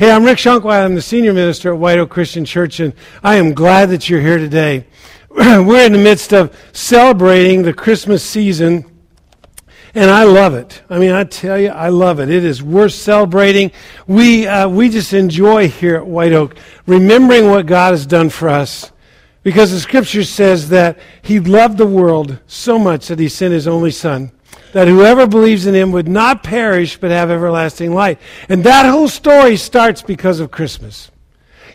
Hey, I'm Rick Shonkwiler. I'm the senior minister at White Oak Christian Church, and I am glad that you're here today. We're in the midst of celebrating the Christmas season, and I love it. I mean, I tell you, I love it. It is worth celebrating. We, uh, we just enjoy here at White Oak remembering what God has done for us. Because the scripture says that he loved the world so much that he sent his only son that whoever believes in him would not perish but have everlasting life. And that whole story starts because of Christmas.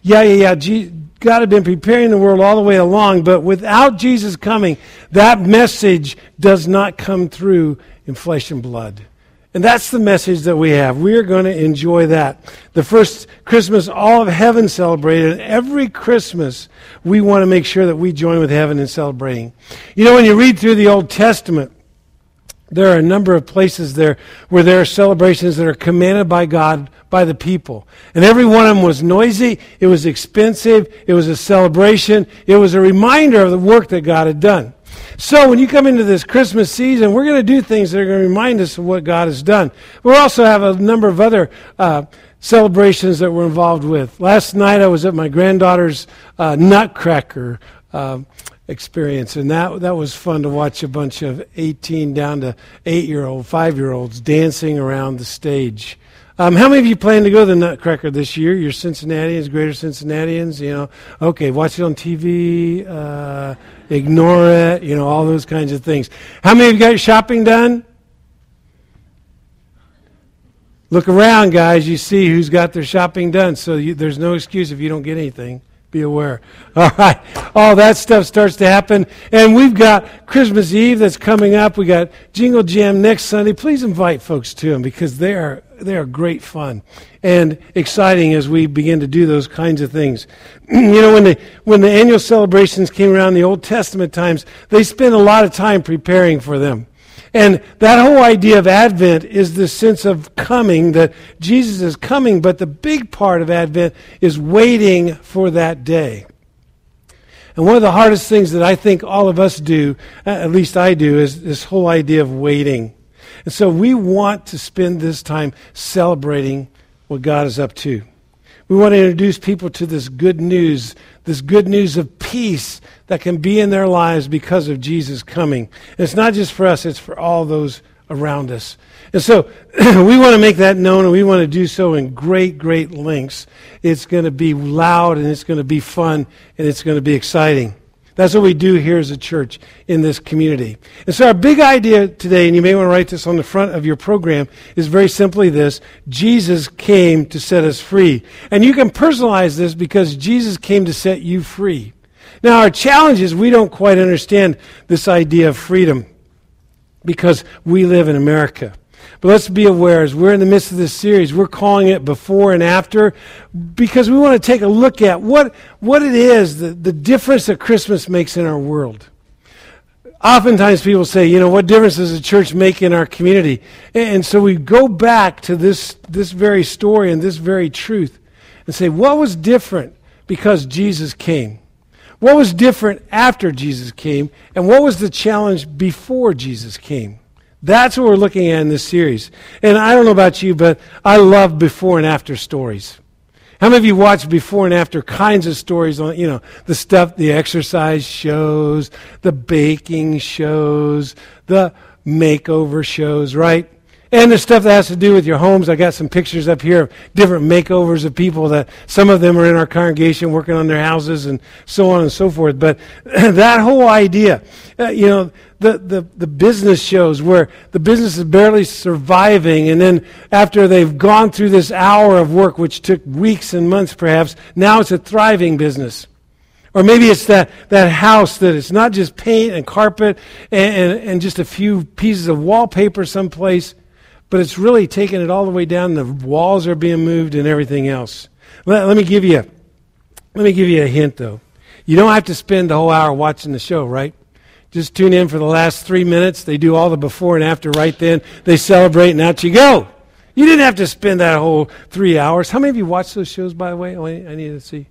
Yeah, yeah, yeah. God had been preparing the world all the way along, but without Jesus coming, that message does not come through in flesh and blood. And that's the message that we have. We are going to enjoy that. The first Christmas all of heaven celebrated, every Christmas we want to make sure that we join with heaven in celebrating. You know, when you read through the Old Testament, there are a number of places there where there are celebrations that are commanded by God by the people. And every one of them was noisy, it was expensive, it was a celebration, it was a reminder of the work that God had done. So when you come into this Christmas season, we're going to do things that are going to remind us of what God has done. We'll also have a number of other uh, celebrations that we're involved with. Last night I was at my granddaughter's uh, Nutcracker. Uh, experience. And that, that was fun to watch a bunch of 18 down to 8 year old, 5 year olds dancing around the stage. Um, how many of you plan to go to the Nutcracker this year? You're Cincinnatians, greater Cincinnatians, you know. Okay, watch it on TV, uh, ignore it, you know, all those kinds of things. How many of you got your shopping done? Look around, guys. You see who's got their shopping done. So you, there's no excuse if you don't get anything. Be aware. All right. All that stuff starts to happen. And we've got Christmas Eve that's coming up. We got Jingle Jam next Sunday. Please invite folks to them because they are, they are great fun and exciting as we begin to do those kinds of things. you know, when the, when the annual celebrations came around in the Old Testament times, they spent a lot of time preparing for them. And that whole idea of Advent is the sense of coming, that Jesus is coming, but the big part of Advent is waiting for that day. And one of the hardest things that I think all of us do, at least I do, is this whole idea of waiting. And so we want to spend this time celebrating what God is up to. We want to introduce people to this good news, this good news of peace that can be in their lives because of Jesus coming. And it's not just for us, it's for all those around us. And so we want to make that known and we want to do so in great, great lengths. It's going to be loud and it's going to be fun and it's going to be exciting. That's what we do here as a church in this community. And so our big idea today, and you may want to write this on the front of your program, is very simply this. Jesus came to set us free. And you can personalize this because Jesus came to set you free. Now our challenge is we don't quite understand this idea of freedom because we live in America. But let's be aware, as we're in the midst of this series, we're calling it before and after because we want to take a look at what, what it is, the, the difference that Christmas makes in our world. Oftentimes people say, you know, what difference does the church make in our community? And, and so we go back to this, this very story and this very truth and say, what was different because Jesus came? What was different after Jesus came? And what was the challenge before Jesus came? That's what we're looking at in this series. And I don't know about you, but I love before and after stories. How many of you watch before and after kinds of stories on, you know, the stuff, the exercise shows, the baking shows, the makeover shows, right? And the stuff that has to do with your homes. I got some pictures up here of different makeovers of people that some of them are in our congregation working on their houses and so on and so forth. But that whole idea, uh, you know, the, the, the business shows where the business is barely surviving, and then after they've gone through this hour of work, which took weeks and months perhaps, now it's a thriving business. Or maybe it's that, that house that it's not just paint and carpet and, and, and just a few pieces of wallpaper someplace but it's really taking it all the way down. The walls are being moved and everything else. Let, let me give you, let me give you a hint though. You don't have to spend the whole hour watching the show, right? Just tune in for the last three minutes. They do all the before and after right then. They celebrate and out you go. You didn't have to spend that whole three hours. How many of you watch those shows, by the way? Oh, I need to see.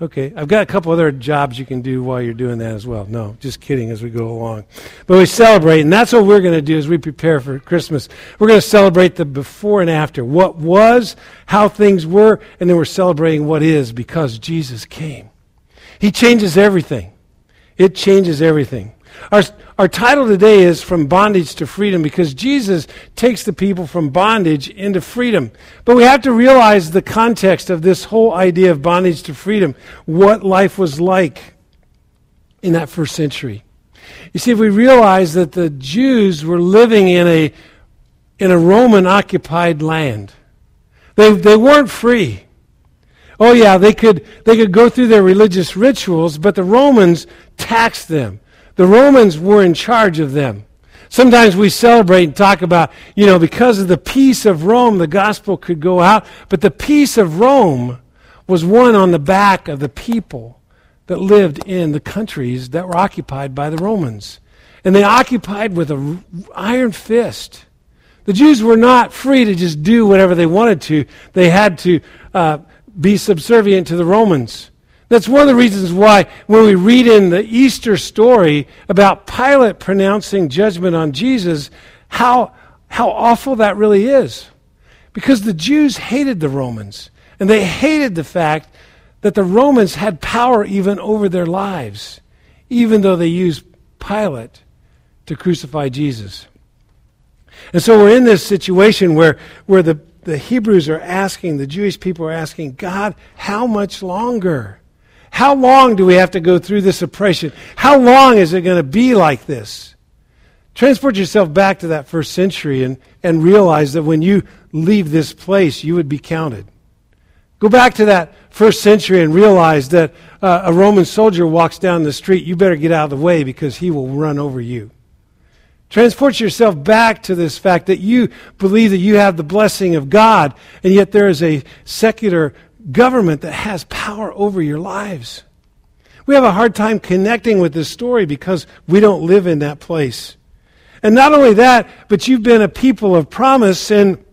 Okay, I've got a couple other jobs you can do while you're doing that as well. No, just kidding as we go along. But we celebrate, and that's what we're going to do as we prepare for Christmas. We're going to celebrate the before and after, what was, how things were, and then we're celebrating what is because Jesus came. He changes everything. It changes everything. Our, our title today is From Bondage to Freedom because Jesus takes the people from bondage into freedom. But we have to realize the context of this whole idea of bondage to freedom, what life was like in that first century. You see, if we realize that the Jews were living in a, in a Roman occupied land, they, they weren't free. Oh, yeah, they could, they could go through their religious rituals, but the Romans taxed them. The Romans were in charge of them. Sometimes we celebrate and talk about, you know, because of the peace of Rome, the gospel could go out. But the peace of Rome was won on the back of the people that lived in the countries that were occupied by the Romans. And they occupied with an iron fist. The Jews were not free to just do whatever they wanted to, they had to uh, be subservient to the Romans. That's one of the reasons why, when we read in the Easter story about Pilate pronouncing judgment on Jesus, how, how awful that really is. Because the Jews hated the Romans, and they hated the fact that the Romans had power even over their lives, even though they used Pilate to crucify Jesus. And so we're in this situation where, where the, the Hebrews are asking, the Jewish people are asking, God, how much longer? How long do we have to go through this oppression? How long is it going to be like this? Transport yourself back to that first century and, and realize that when you leave this place, you would be counted. Go back to that first century and realize that uh, a Roman soldier walks down the street. You better get out of the way because he will run over you. Transport yourself back to this fact that you believe that you have the blessing of God, and yet there is a secular government that has power over your lives. We have a hard time connecting with this story because we don't live in that place. And not only that, but you've been a people of promise, and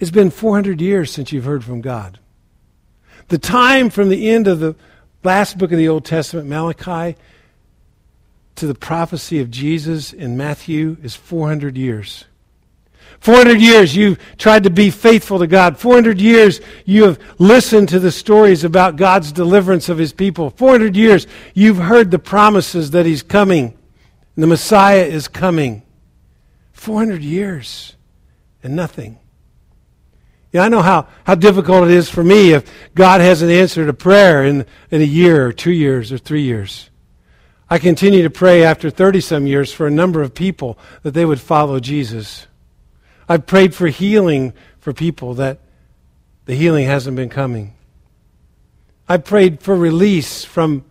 it's been 400 years since you've heard from God. The time from the end of the last book of the Old Testament, Malachi, to the prophecy of Jesus in Matthew is 400 years. 400 years you've tried to be faithful to God. 400 years you have listened to the stories about God's deliverance of his people. 400 years you've heard the promises that he's coming. The Messiah is coming. 400 years and nothing. Yeah, I know how, how difficult it is for me if God hasn't answered a prayer in, in a year or two years or three years. I continue to pray after 30 some years for a number of people that they would follow Jesus. I've prayed for healing for people that the healing hasn't been coming. I've prayed for release from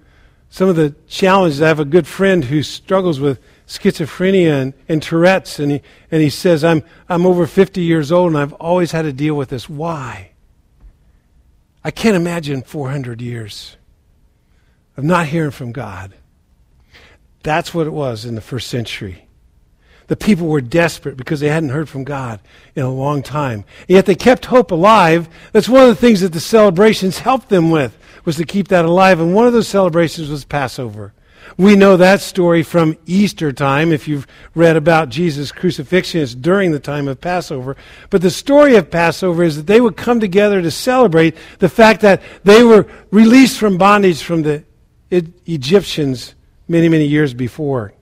some of the challenges. I have a good friend who struggles with schizophrenia and, and Tourette's, and he, and he says, I'm, I'm over 50 years old and I've always had to deal with this. Why? I can't imagine 400 years of not hearing from God. That's what it was in the first century. The people were desperate because they hadn't heard from God in a long time. And yet they kept hope alive. That's one of the things that the celebrations helped them with, was to keep that alive. And one of those celebrations was Passover. We know that story from Easter time. If you've read about Jesus' crucifixion, it's during the time of Passover. But the story of Passover is that they would come together to celebrate the fact that they were released from bondage from the Egyptians many, many years before.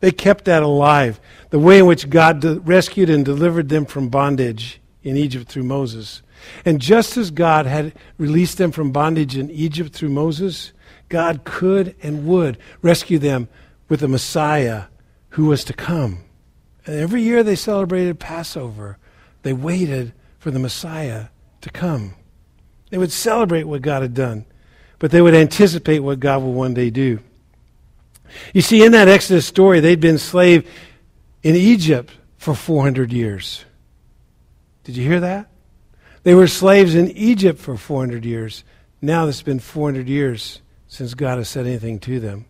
They kept that alive. The way in which God de- rescued and delivered them from bondage in Egypt through Moses. And just as God had released them from bondage in Egypt through Moses, God could and would rescue them with the Messiah who was to come. And every year they celebrated Passover, they waited for the Messiah to come. They would celebrate what God had done, but they would anticipate what God will one day do. You see, in that Exodus story, they'd been slave in Egypt for 400 years. Did you hear that? They were slaves in Egypt for 400 years. Now it's been 400 years since God has said anything to them.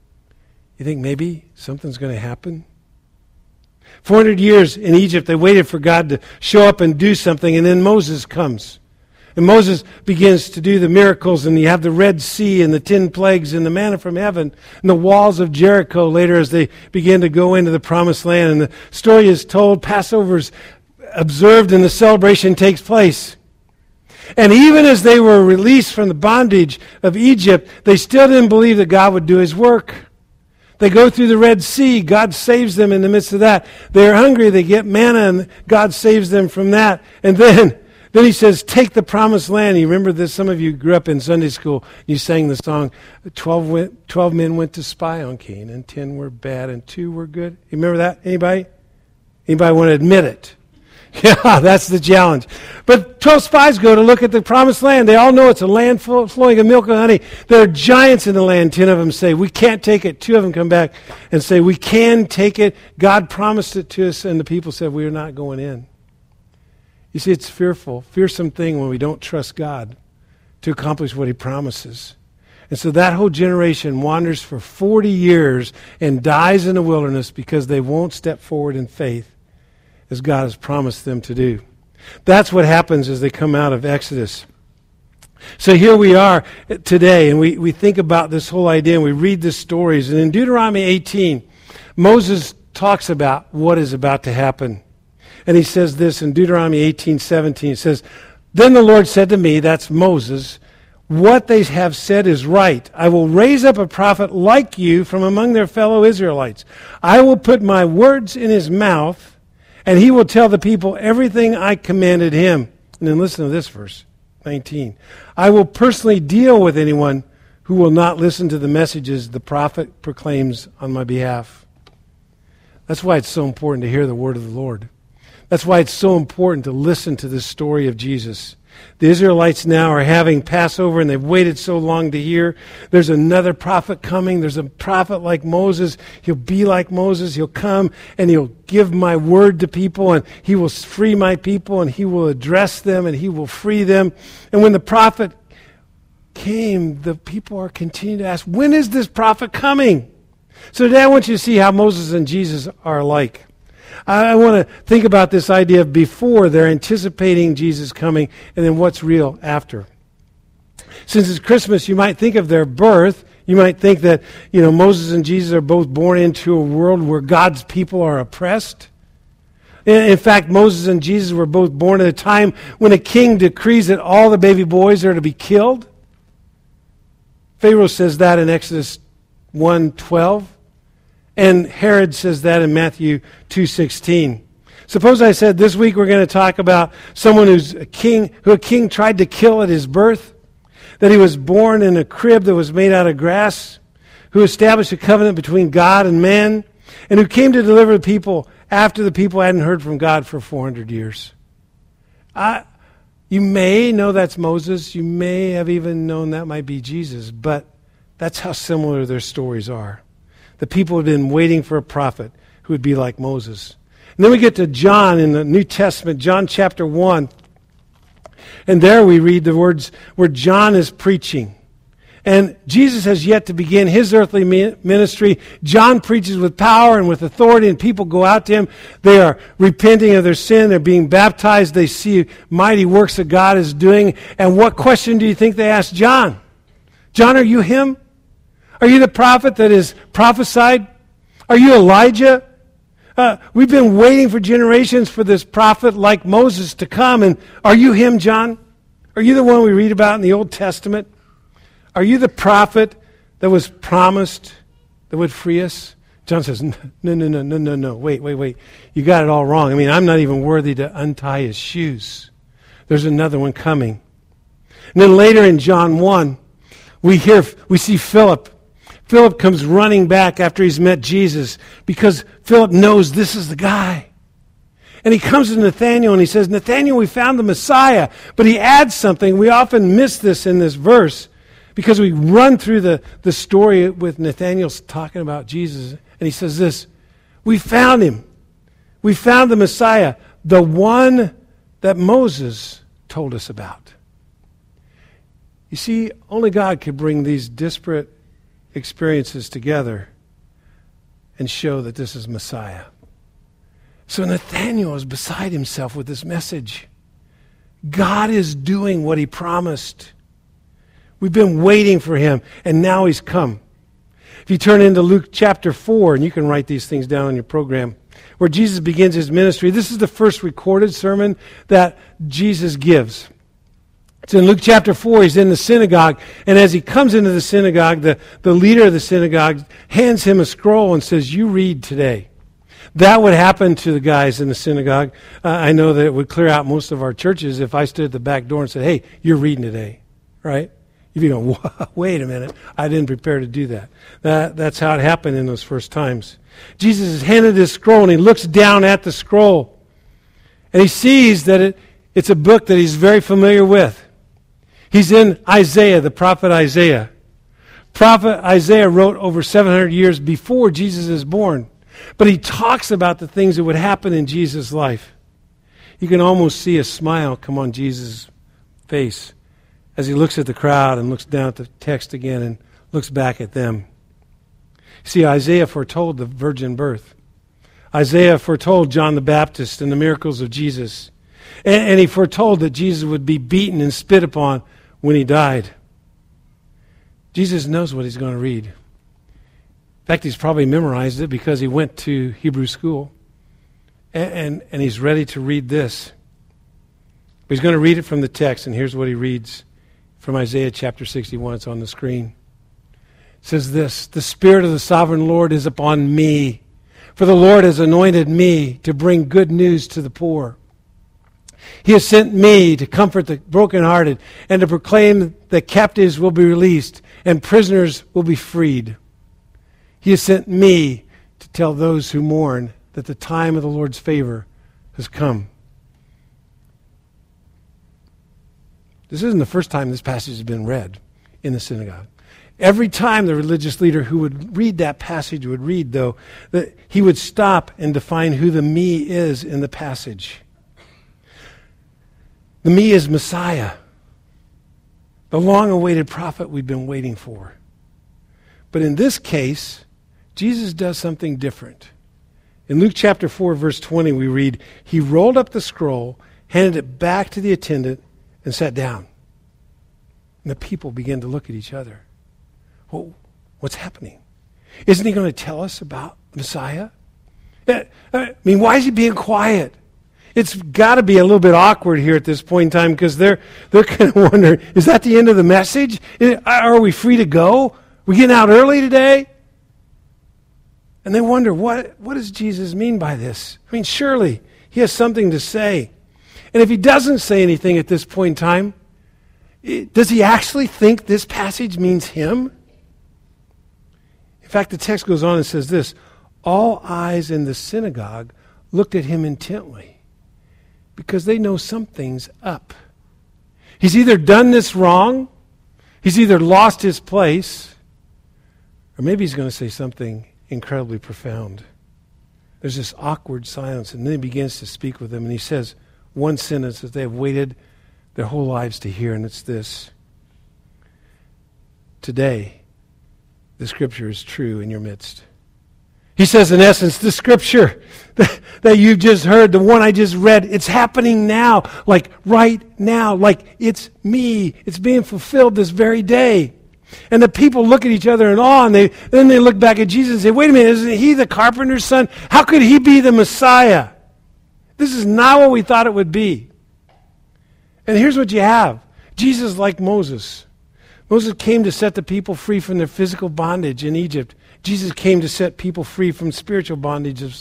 You think maybe something's going to happen? 400 years in Egypt, they waited for God to show up and do something, and then Moses comes. And Moses begins to do the miracles, and you have the Red Sea and the ten plagues and the manna from heaven and the walls of Jericho later as they begin to go into the promised land. And the story is told, Passover's observed, and the celebration takes place. And even as they were released from the bondage of Egypt, they still didn't believe that God would do his work. They go through the Red Sea. God saves them in the midst of that. They're hungry. They get manna, and God saves them from that. And then then he says, Take the promised land. You remember this? Some of you grew up in Sunday school. You sang the song, 12, went, 12 men went to spy on Canaan, 10 were bad, and 2 were good. You remember that? Anybody? Anybody want to admit it? Yeah, that's the challenge. But 12 spies go to look at the promised land. They all know it's a land full, flowing of milk and honey. There are giants in the land. 10 of them say, We can't take it. Two of them come back and say, We can take it. God promised it to us. And the people said, We are not going in. You see, it's fearful, fearsome thing when we don't trust God to accomplish what He promises. And so that whole generation wanders for 40 years and dies in the wilderness because they won't step forward in faith as God has promised them to do. That's what happens as they come out of Exodus. So here we are today, and we, we think about this whole idea, and we read the stories. And in Deuteronomy 18, Moses talks about what is about to happen. And he says this in Deuteronomy 18 17. It says, Then the Lord said to me, that's Moses, what they have said is right. I will raise up a prophet like you from among their fellow Israelites. I will put my words in his mouth, and he will tell the people everything I commanded him. And then listen to this verse 19. I will personally deal with anyone who will not listen to the messages the prophet proclaims on my behalf. That's why it's so important to hear the word of the Lord. That's why it's so important to listen to this story of Jesus. The Israelites now are having Passover and they've waited so long to hear. There's another prophet coming. There's a prophet like Moses. He'll be like Moses. He'll come and he'll give my word to people and he will free my people and he will address them and he will free them. And when the prophet came, the people are continuing to ask, when is this prophet coming? So today I want you to see how Moses and Jesus are alike. I, I want to think about this idea of before they're anticipating Jesus coming and then what's real after. Since it's Christmas, you might think of their birth. You might think that, you know, Moses and Jesus are both born into a world where God's people are oppressed. In fact, Moses and Jesus were both born at a time when a king decrees that all the baby boys are to be killed. Pharaoh says that in Exodus 1:12. And Herod says that in Matthew 2:16. Suppose I said this week we're going to talk about someone who's a king who a king tried to kill at his birth, that he was born in a crib that was made out of grass, who established a covenant between God and man, and who came to deliver the people after the people hadn't heard from God for 400 years. I, you may know that's Moses. You may have even known that might be Jesus, but that's how similar their stories are. The people had been waiting for a prophet who would be like Moses. And then we get to John in the New Testament, John chapter 1. And there we read the words where John is preaching. And Jesus has yet to begin his earthly ministry. John preaches with power and with authority, and people go out to him. They are repenting of their sin. They're being baptized. They see mighty works that God is doing. And what question do you think they ask John? John, are you him? Are you the prophet that is prophesied? Are you Elijah? Uh, we've been waiting for generations for this prophet like Moses to come. And are you him, John? Are you the one we read about in the Old Testament? Are you the prophet that was promised that would free us? John says, No, no, no, no, no, no. Wait, wait, wait. You got it all wrong. I mean, I'm not even worthy to untie his shoes. There's another one coming. And then later in John 1, we hear, we see Philip Philip comes running back after he's met Jesus because Philip knows this is the guy. And he comes to Nathanael and he says, Nathanael, we found the Messiah. But he adds something. We often miss this in this verse because we run through the, the story with Nathanael talking about Jesus. And he says this We found him. We found the Messiah, the one that Moses told us about. You see, only God could bring these disparate experiences together and show that this is Messiah. So Nathanael is beside himself with this message. God is doing what he promised. We've been waiting for him, and now he's come. If you turn into Luke chapter 4, and you can write these things down on your program, where Jesus begins his ministry, this is the first recorded sermon that Jesus gives. It's in Luke chapter 4, he's in the synagogue, and as he comes into the synagogue, the, the leader of the synagogue hands him a scroll and says, You read today. That would happen to the guys in the synagogue. Uh, I know that it would clear out most of our churches if I stood at the back door and said, Hey, you're reading today, right? You'd be going, Wait a minute, I didn't prepare to do that. that. That's how it happened in those first times. Jesus is handed this scroll, and he looks down at the scroll, and he sees that it, it's a book that he's very familiar with. He's in Isaiah, the prophet Isaiah. Prophet Isaiah wrote over 700 years before Jesus is born. But he talks about the things that would happen in Jesus' life. You can almost see a smile come on Jesus' face as he looks at the crowd and looks down at the text again and looks back at them. See, Isaiah foretold the virgin birth. Isaiah foretold John the Baptist and the miracles of Jesus. And, and he foretold that Jesus would be beaten and spit upon when he died. Jesus knows what he's going to read. In fact, he's probably memorized it because he went to Hebrew school. And, and, and he's ready to read this. But he's going to read it from the text, and here's what he reads from Isaiah chapter 61. It's on the screen. It says this The Spirit of the sovereign Lord is upon me, for the Lord has anointed me to bring good news to the poor. He has sent me to comfort the brokenhearted and to proclaim that captives will be released and prisoners will be freed he has sent me to tell those who mourn that the time of the Lord's favor has come. This isn't the first time this passage has been read in the synagogue. Every time the religious leader who would read that passage would read, though, that he would stop and define who the me is in the passage. The me is Messiah, the long awaited prophet we've been waiting for. But in this case, Jesus does something different. In Luke chapter 4, verse 20, we read, He rolled up the scroll, handed it back to the attendant, and sat down. And the people began to look at each other. Well, what's happening? Isn't he going to tell us about Messiah? Uh, I mean, why is he being quiet? It's got to be a little bit awkward here at this point in time because they're, they're kind of wondering is that the end of the message? Are we free to go? We getting out early today? And they wonder, what, what does Jesus mean by this? I mean, surely he has something to say. And if he doesn't say anything at this point in time, does he actually think this passage means him? In fact, the text goes on and says this All eyes in the synagogue looked at him intently because they know something's up. He's either done this wrong, he's either lost his place, or maybe he's going to say something incredibly profound. There's this awkward silence, and then he begins to speak with them, and he says one sentence that they have waited their whole lives to hear, and it's this Today, the scripture is true in your midst. He says, in essence, the scripture that, you've just heard, the one I just read, it's happening now, like right now, like it's me. It's being fulfilled this very day. And the people look at each other in awe, and they, then they look back at Jesus and say, Wait a minute, isn't he the carpenter's son? How could he be the Messiah? This is not what we thought it would be. And here's what you have Jesus, like Moses. Moses came to set the people free from their physical bondage in Egypt. Jesus came to set people free from spiritual bondage of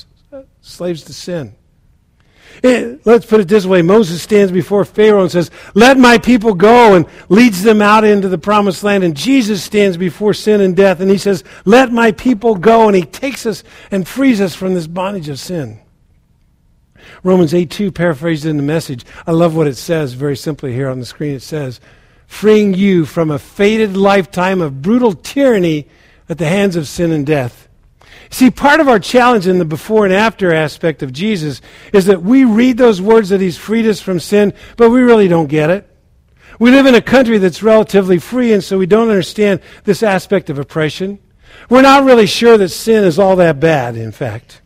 slaves to sin. Eh, let's put it this way Moses stands before Pharaoh and says, Let my people go, and leads them out into the promised land. And Jesus stands before sin and death, and he says, Let my people go. And he takes us and frees us from this bondage of sin. Romans 8 2 paraphrased in the message. I love what it says very simply here on the screen. It says, Freeing you from a fated lifetime of brutal tyranny at the hands of sin and death See, part of our challenge in the before and after aspect of Jesus is that we read those words that he's freed us from sin, but we really don't get it. We live in a country that's relatively free, and so we don't understand this aspect of oppression. We're not really sure that sin is all that bad, in fact.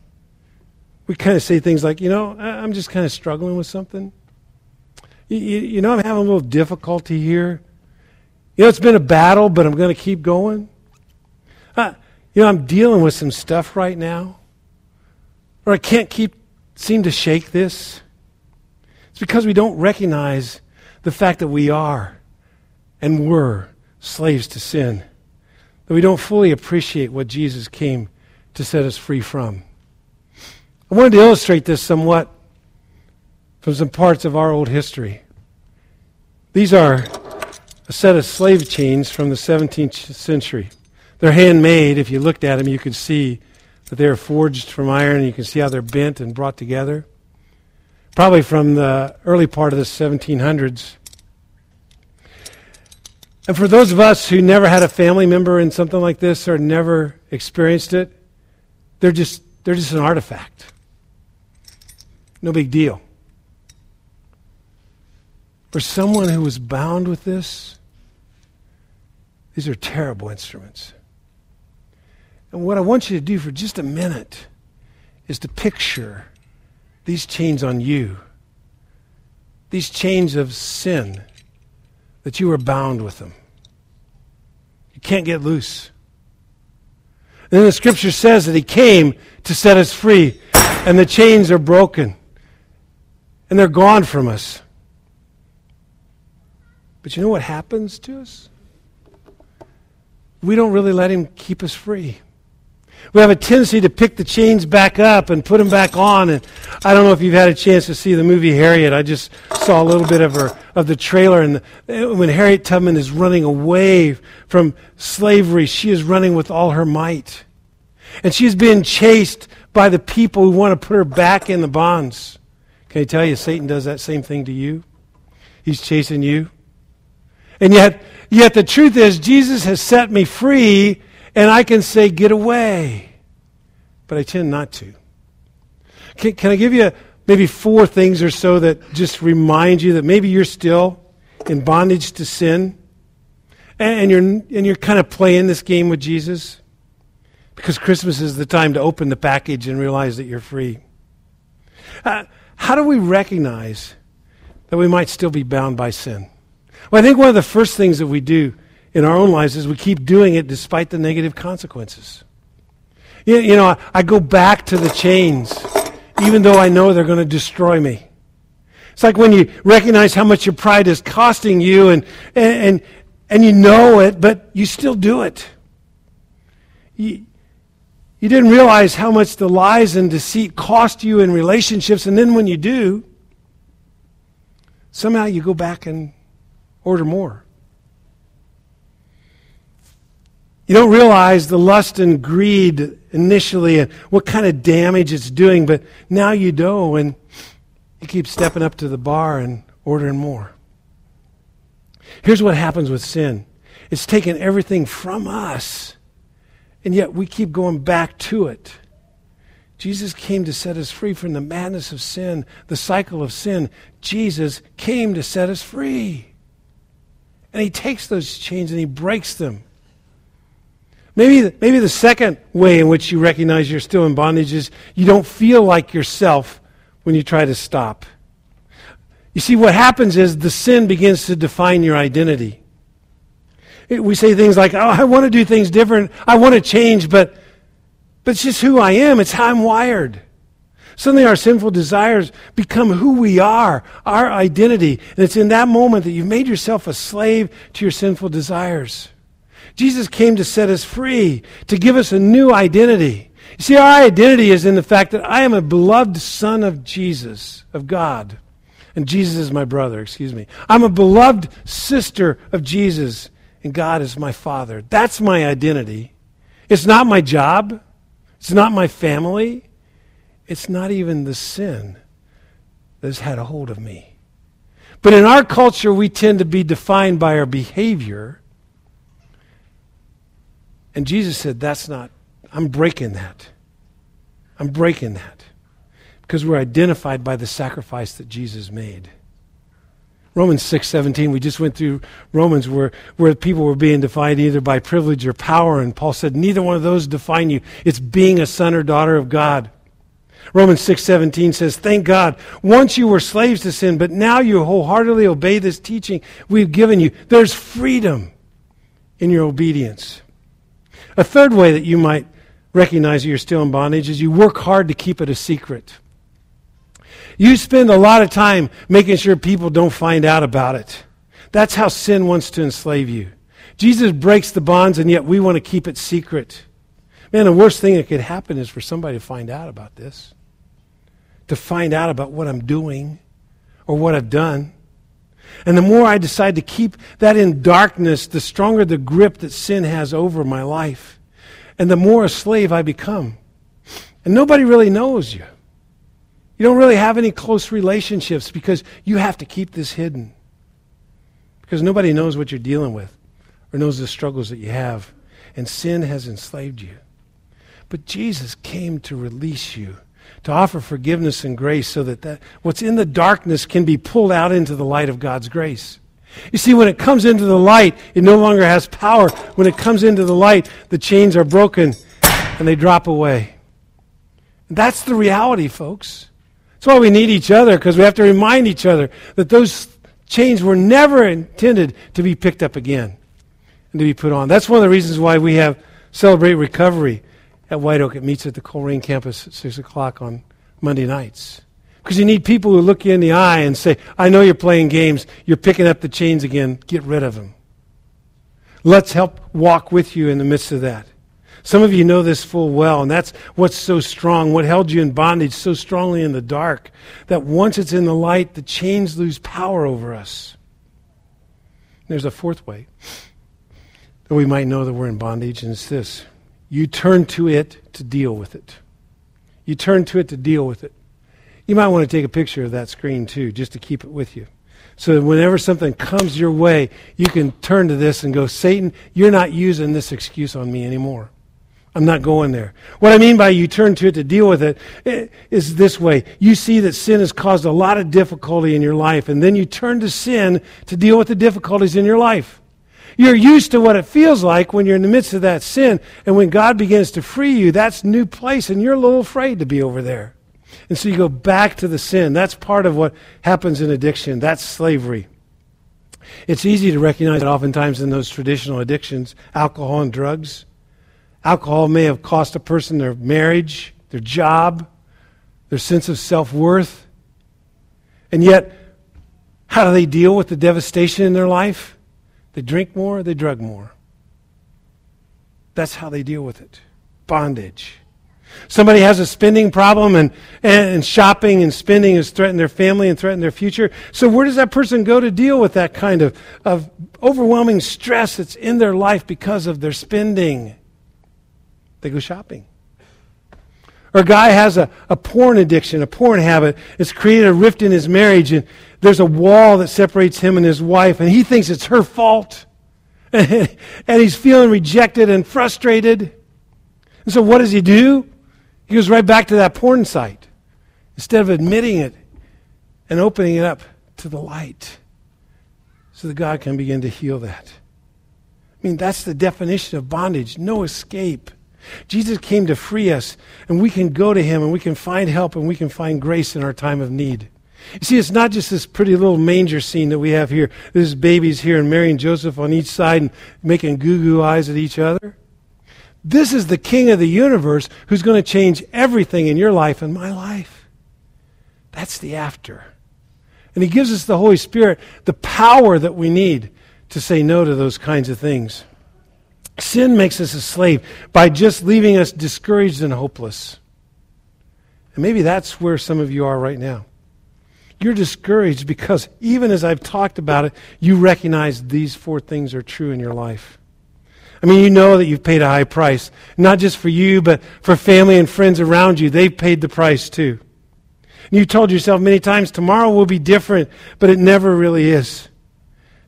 We kind of say things like, you know, I'm just kind of struggling with something. You, know, I'm having a little difficulty here. You know, it's been a battle, but I'm going to keep going. Uh, you know, I'm dealing with some stuff right now, or I can't keep seem to shake this. It's because we don't recognize the fact that we are and were slaves to sin, that we don't fully appreciate what Jesus came to set us free from. I wanted to illustrate this somewhat from some parts of our old history. These are a set of slave chains from the 17th century. They're handmade. If you looked at them, you could see that they are forged from iron. You can see how they're bent and brought together. Probably from the early part of the 1700s. And for those of us who never had a family member in something like this or never experienced it, they're just, they're just an artifact. No big deal. For someone who was bound with this, these are terrible instruments. And what I want you to do for just a minute is to picture these chains on you, these chains of sin, that you are bound with them. You can't get loose. And then the scripture says that he came to set us free, and the chains are broken, and they're gone from us. But you know what happens to us? We don't really let him keep us free. We have a tendency to pick the chains back up and put them back on. And I don't know if you've had a chance to see the movie Harriet. I just saw a little bit of her of the trailer, and the, when Harriet Tubman is running away from slavery, she is running with all her might, and she's being chased by the people who want to put her back in the bonds. Can I tell you, Satan does that same thing to you? He's chasing you. And yet, yet the truth is, Jesus has set me free, and I can say, get away. But I tend not to. Can, can I give you maybe four things or so that just remind you that maybe you're still in bondage to sin? And, you're, and you're kind of playing this game with Jesus? Because Christmas is the time to open the package and realize that you're free. Uh, how do we recognize that we might still be bound by sin? Well, I think one of the first things that we do in our own lives is we keep doing it despite the negative consequences. You, you know, I, I go back to the chains, even though I know they're going to destroy me. It's like when you recognize how much your pride is costing you and, and, and, and you know it, but you still do it. You, you didn't realize how much the lies and deceit cost you in relationships, and then when you do, somehow you go back and order more. You don't realize the lust and greed initially and what kind of damage it's doing, but now you do, and you keep stepping up to the bar and ordering more. Here's what happens with sin it's taken everything from us, and yet we keep going back to it. Jesus came to set us free from the madness of sin, the cycle of sin. Jesus came to set us free. And he takes those chains and he breaks them. Maybe, maybe the second way in which you recognize you're still in bondage is you don't feel like yourself when you try to stop. You see, what happens is the sin begins to define your identity. It, we say things like, oh, I want to do things different. I want to change, but, but it's just who I am. It's how I'm wired. Suddenly our sinful desires become who we are, our identity. And it's in that moment that you've made yourself a slave to your sinful desires. Jesus came to set us free, to give us a new identity. You see, our identity is in the fact that I am a beloved son of Jesus, of God. And Jesus is my brother, excuse me. I'm a beloved sister of Jesus, and God is my father. That's my identity. It's not my job. It's not my family. It's not even the sin that has had a hold of me. But in our culture, we tend to be defined by our behavior. And Jesus said, That's not, I'm breaking that. I'm breaking that. Because we're identified by the sacrifice that Jesus made. Romans 6:17 we just went through Romans where where people were being defined either by privilege or power and Paul said neither one of those define you it's being a son or daughter of God Romans 6:17 says, "Thank God, once you were slaves to sin, but now you wholeheartedly obey this teaching we've given you. There's freedom in your obedience." A third way that you might recognize that you're still in bondage is you work hard to keep it a secret. You spend a lot of time making sure people don't find out about it. That's how sin wants to enslave you. Jesus breaks the bonds, and yet we want to keep it secret. Man, the worst thing that could happen is for somebody to find out about this, to find out about what I'm doing or what I've done. And the more I decide to keep that in darkness, the stronger the grip that sin has over my life. And the more a slave I become. And nobody really knows you. You don't really have any close relationships because you have to keep this hidden. Because nobody knows what you're dealing with or knows the struggles that you have. And sin has enslaved you. But Jesus came to release you, to offer forgiveness and grace so that, that what's in the darkness can be pulled out into the light of God's grace. You see, when it comes into the light, it no longer has power. When it comes into the light, the chains are broken and they drop away. That's the reality, folks. That's why we need each other, because we have to remind each other that those chains were never intended to be picked up again and to be put on. That's one of the reasons why we have Celebrate Recovery at White Oak. It meets at the Colerain campus at 6 o'clock on Monday nights. Because you need people who look you in the eye and say, I know you're playing games. You're picking up the chains again. Get rid of them. Let's help walk with you in the midst of that. Some of you know this full well, and that's what's so strong, what held you in bondage so strongly in the dark, that once it's in the light, the chains lose power over us. There's a fourth way that we might know that we're in bondage, and it's this you turn to it to deal with it. You turn to it to deal with it. You might want to take a picture of that screen too, just to keep it with you. So that whenever something comes your way, you can turn to this and go, Satan, you're not using this excuse on me anymore. I'm not going there. What I mean by you turn to it to deal with it eh, this way. You see that sin has caused a lot of difficulty in your life, and then you turn to sin to deal with the difficulties in your life. You're used to what it feels like when you're in the midst of that sin. And when God begins to free you, that's new place, and you're a little afraid to be over there. And so you go back to the sin. That's part of what happens in addiction. That's slavery. It's easy to recognize that oftentimes in those traditional addictions, alcohol and drugs. Alcohol may have cost a person their marriage, their job, their sense of self worth. And yet, how do they deal with the devastation in their life? They drink more, they drug more. That's how they deal with it bondage. Somebody has a spending problem and, and shopping and spending has threatened their family and threatened their future. So, where does that person go to deal with that kind of, of overwhelming stress that's in their life because of their spending? They go shopping. Or a guy has a, a porn addiction, a porn habit. It's created a rift in his marriage, and there's a wall that separates him and his wife, and he thinks it's her fault. and he's feeling rejected and frustrated. And so what does he do? He goes right back to that porn site instead of admitting it and opening it up to the light so that God can begin to heal that. I mean, that's the definition of bondage no escape. Jesus came to free us, and we can go to him and we can find help and we can find grace in our time of need. You see, it's not just this pretty little manger scene that we have here. There's babies here and Mary and Joseph on each side and making goo goo eyes at each other. This is the King of the universe who's going to change everything in your life and my life. That's the after. And He gives us the Holy Spirit, the power that we need to say no to those kinds of things. Sin makes us a slave by just leaving us discouraged and hopeless. And maybe that's where some of you are right now. You're discouraged because even as I've talked about it, you recognize these four things are true in your life. I mean, you know that you've paid a high price, not just for you, but for family and friends around you. They've paid the price too. And you told yourself many times, tomorrow will be different, but it never really is.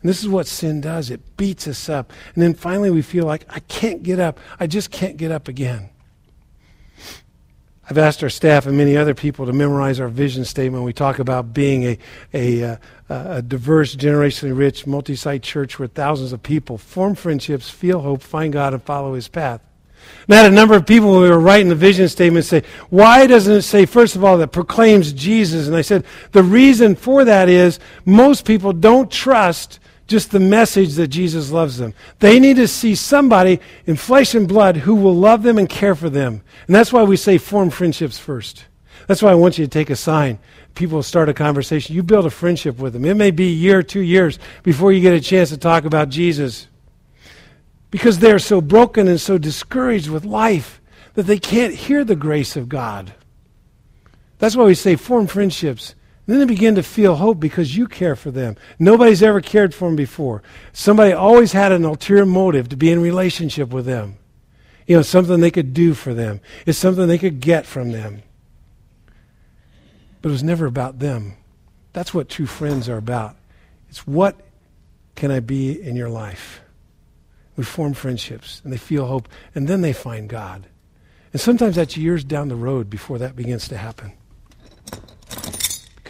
And this is what sin does it beats us up. And then finally we feel like, I can't get up. I just can't get up again. I've asked our staff and many other people to memorize our vision statement. We talk about being a, a, uh, a diverse, generationally rich, multi site church where thousands of people form friendships, feel hope, find God, and follow His path. And I had a number of people when we were writing the vision statement say, why doesn't it say, first of all, that proclaims Jesus? And I said, the reason for that is most people don't trust just the message that Jesus loves them. They need to see somebody in flesh and blood who will love them and care for them. And that's why we say form friendships first. That's why I want you to take a sign. People start a conversation. You build a friendship with them. It may be a year two years before you get a chance to talk about Jesus because they're so broken and so discouraged with life that they can't hear the grace of God. That's why we say form friendships. Then they begin to feel hope because you care for them. Nobody's ever cared for them before. Somebody always had an ulterior motive to be in relationship with them. You know, something they could do for them. It's something they could get from them. But it was never about them. That's what true friends are about. It's what can I be in your life? We form friendships and they feel hope and then they find God. And sometimes that's years down the road before that begins to happen.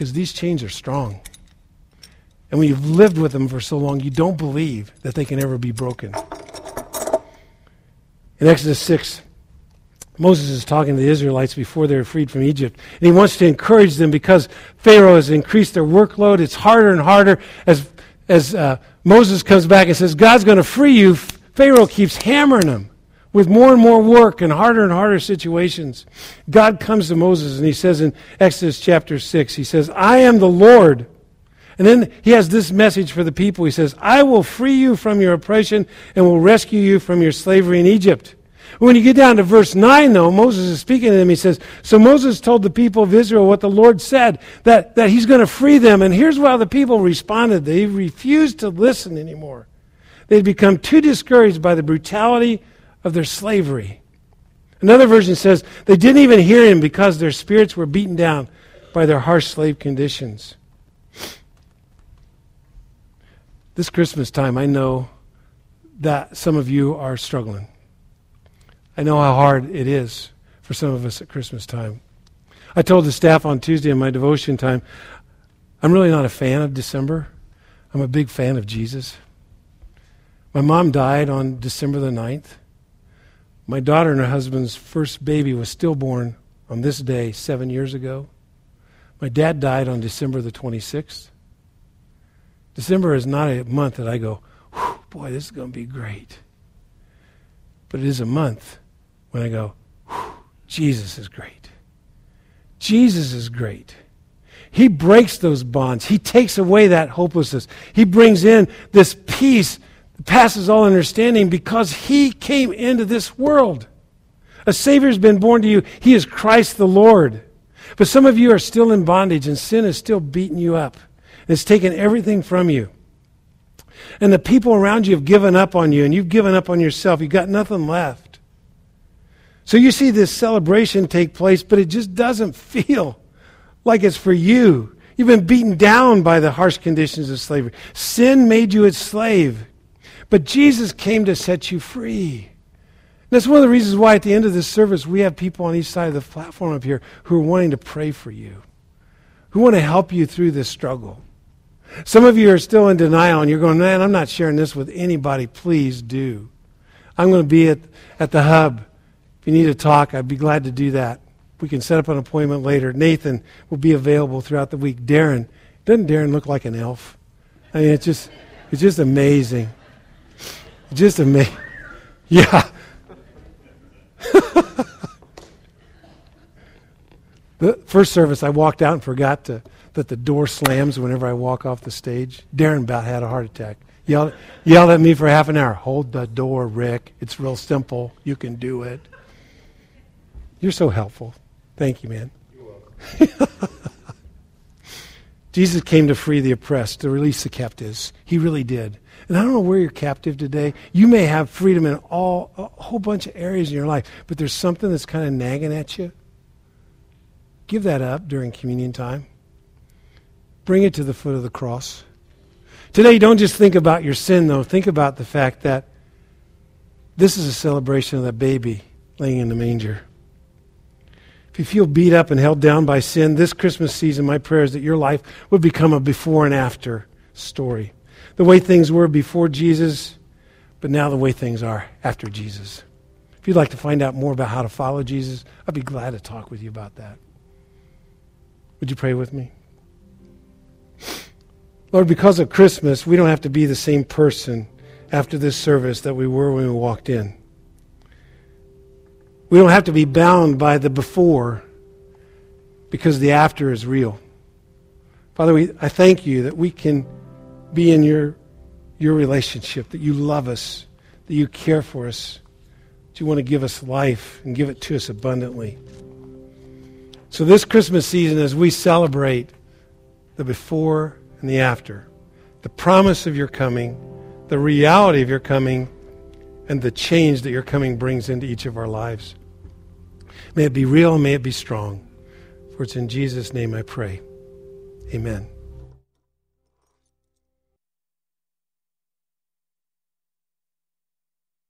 Because these chains are strong. And when you've lived with them for so long, you don't believe that they can ever be broken. In Exodus 6, Moses is talking to the Israelites before they're freed from Egypt. And he wants to encourage them because Pharaoh has increased their workload. It's harder and harder. As, as uh, Moses comes back and says, God's going to free you, Pharaoh keeps hammering them with more and more work and harder and harder situations. God comes to Moses and he says in Exodus chapter 6, he says, I am the Lord. And then he has this message for the people. He says, I will free you from your oppression and will rescue you from your slavery in Egypt. When you get down to verse 9, though, Moses is speaking to them. He says, So Moses told the people of Israel what the Lord said, that, that he's going to free them. And here's how the people responded they refused to listen anymore. They'd become too discouraged by the brutality of their slavery. Another version says they didn't even hear him because their spirits were beaten down by their harsh slave conditions. This Christmas time, I know that some of you are struggling. I know how hard it is for some of us at Christmas time. I told the staff on Tuesday in my devotion time, I'm really not a fan of December. I'm a big fan of Jesus. My mom died on December the 9th. My daughter and her husband's first baby was stillborn on this day seven years ago. My dad died on December the 26th. December is not a month that I go, boy, this is going to be great. But it is a month when I go, Jesus is great. Jesus is great. He breaks those bonds. He takes away that hopelessness. He brings in this peace passes all understanding because He came into this world. A Savior's been born to you. He is Christ the Lord. But some of you are still in bondage and sin is still beating you up. It's taken everything from you. And the people around you have given up on you and you've given up on yourself. You've got nothing left. So you see this celebration take place, but it just doesn't feel like it's for you. You've been beaten down by the harsh conditions of slavery. Sin made you its slave. But Jesus came to set you free. That's one of the reasons why at the end of this service we have people on each side of the platform up here who are wanting to pray for you, who want to help you through this struggle. Some of you are still in denial and you're going, man, I'm not sharing this with anybody. Please do. I'm going to be at, at the hub. If you need to talk, I'd be glad to do that. We can set up an appointment later. Nathan will be available throughout the week. Darren, doesn't Darren look like an elf? I mean, it's just, it's just amazing. Just amazing. Yeah. the first service, I walked out and forgot to, that the door slams whenever I walk off the stage. Darren about had a heart attack. Yelled, yelled at me for half an hour. Hold the door, Rick. It's real simple. You can do it. You're so helpful. Thank you, man. You're welcome. Jesus came to free the oppressed, to release the captives. He really did. And I don't know where you're captive today. You may have freedom in all a whole bunch of areas in your life, but there's something that's kind of nagging at you. Give that up during communion time. Bring it to the foot of the cross. Today, don't just think about your sin, though. Think about the fact that this is a celebration of that baby laying in the manger. If you feel beat up and held down by sin, this Christmas season, my prayer is that your life would become a before and after story the way things were before Jesus, but now the way things are after Jesus. If you'd like to find out more about how to follow Jesus, I'd be glad to talk with you about that. Would you pray with me? Lord, because of Christmas, we don't have to be the same person after this service that we were when we walked in. We don't have to be bound by the before because the after is real. Father, we, I thank you that we can be in your, your relationship, that you love us, that you care for us, that you want to give us life and give it to us abundantly. So, this Christmas season, as we celebrate the before and the after, the promise of your coming, the reality of your coming, and the change that your coming brings into each of our lives. May it be real, may it be strong. For it's in Jesus' name I pray. Amen.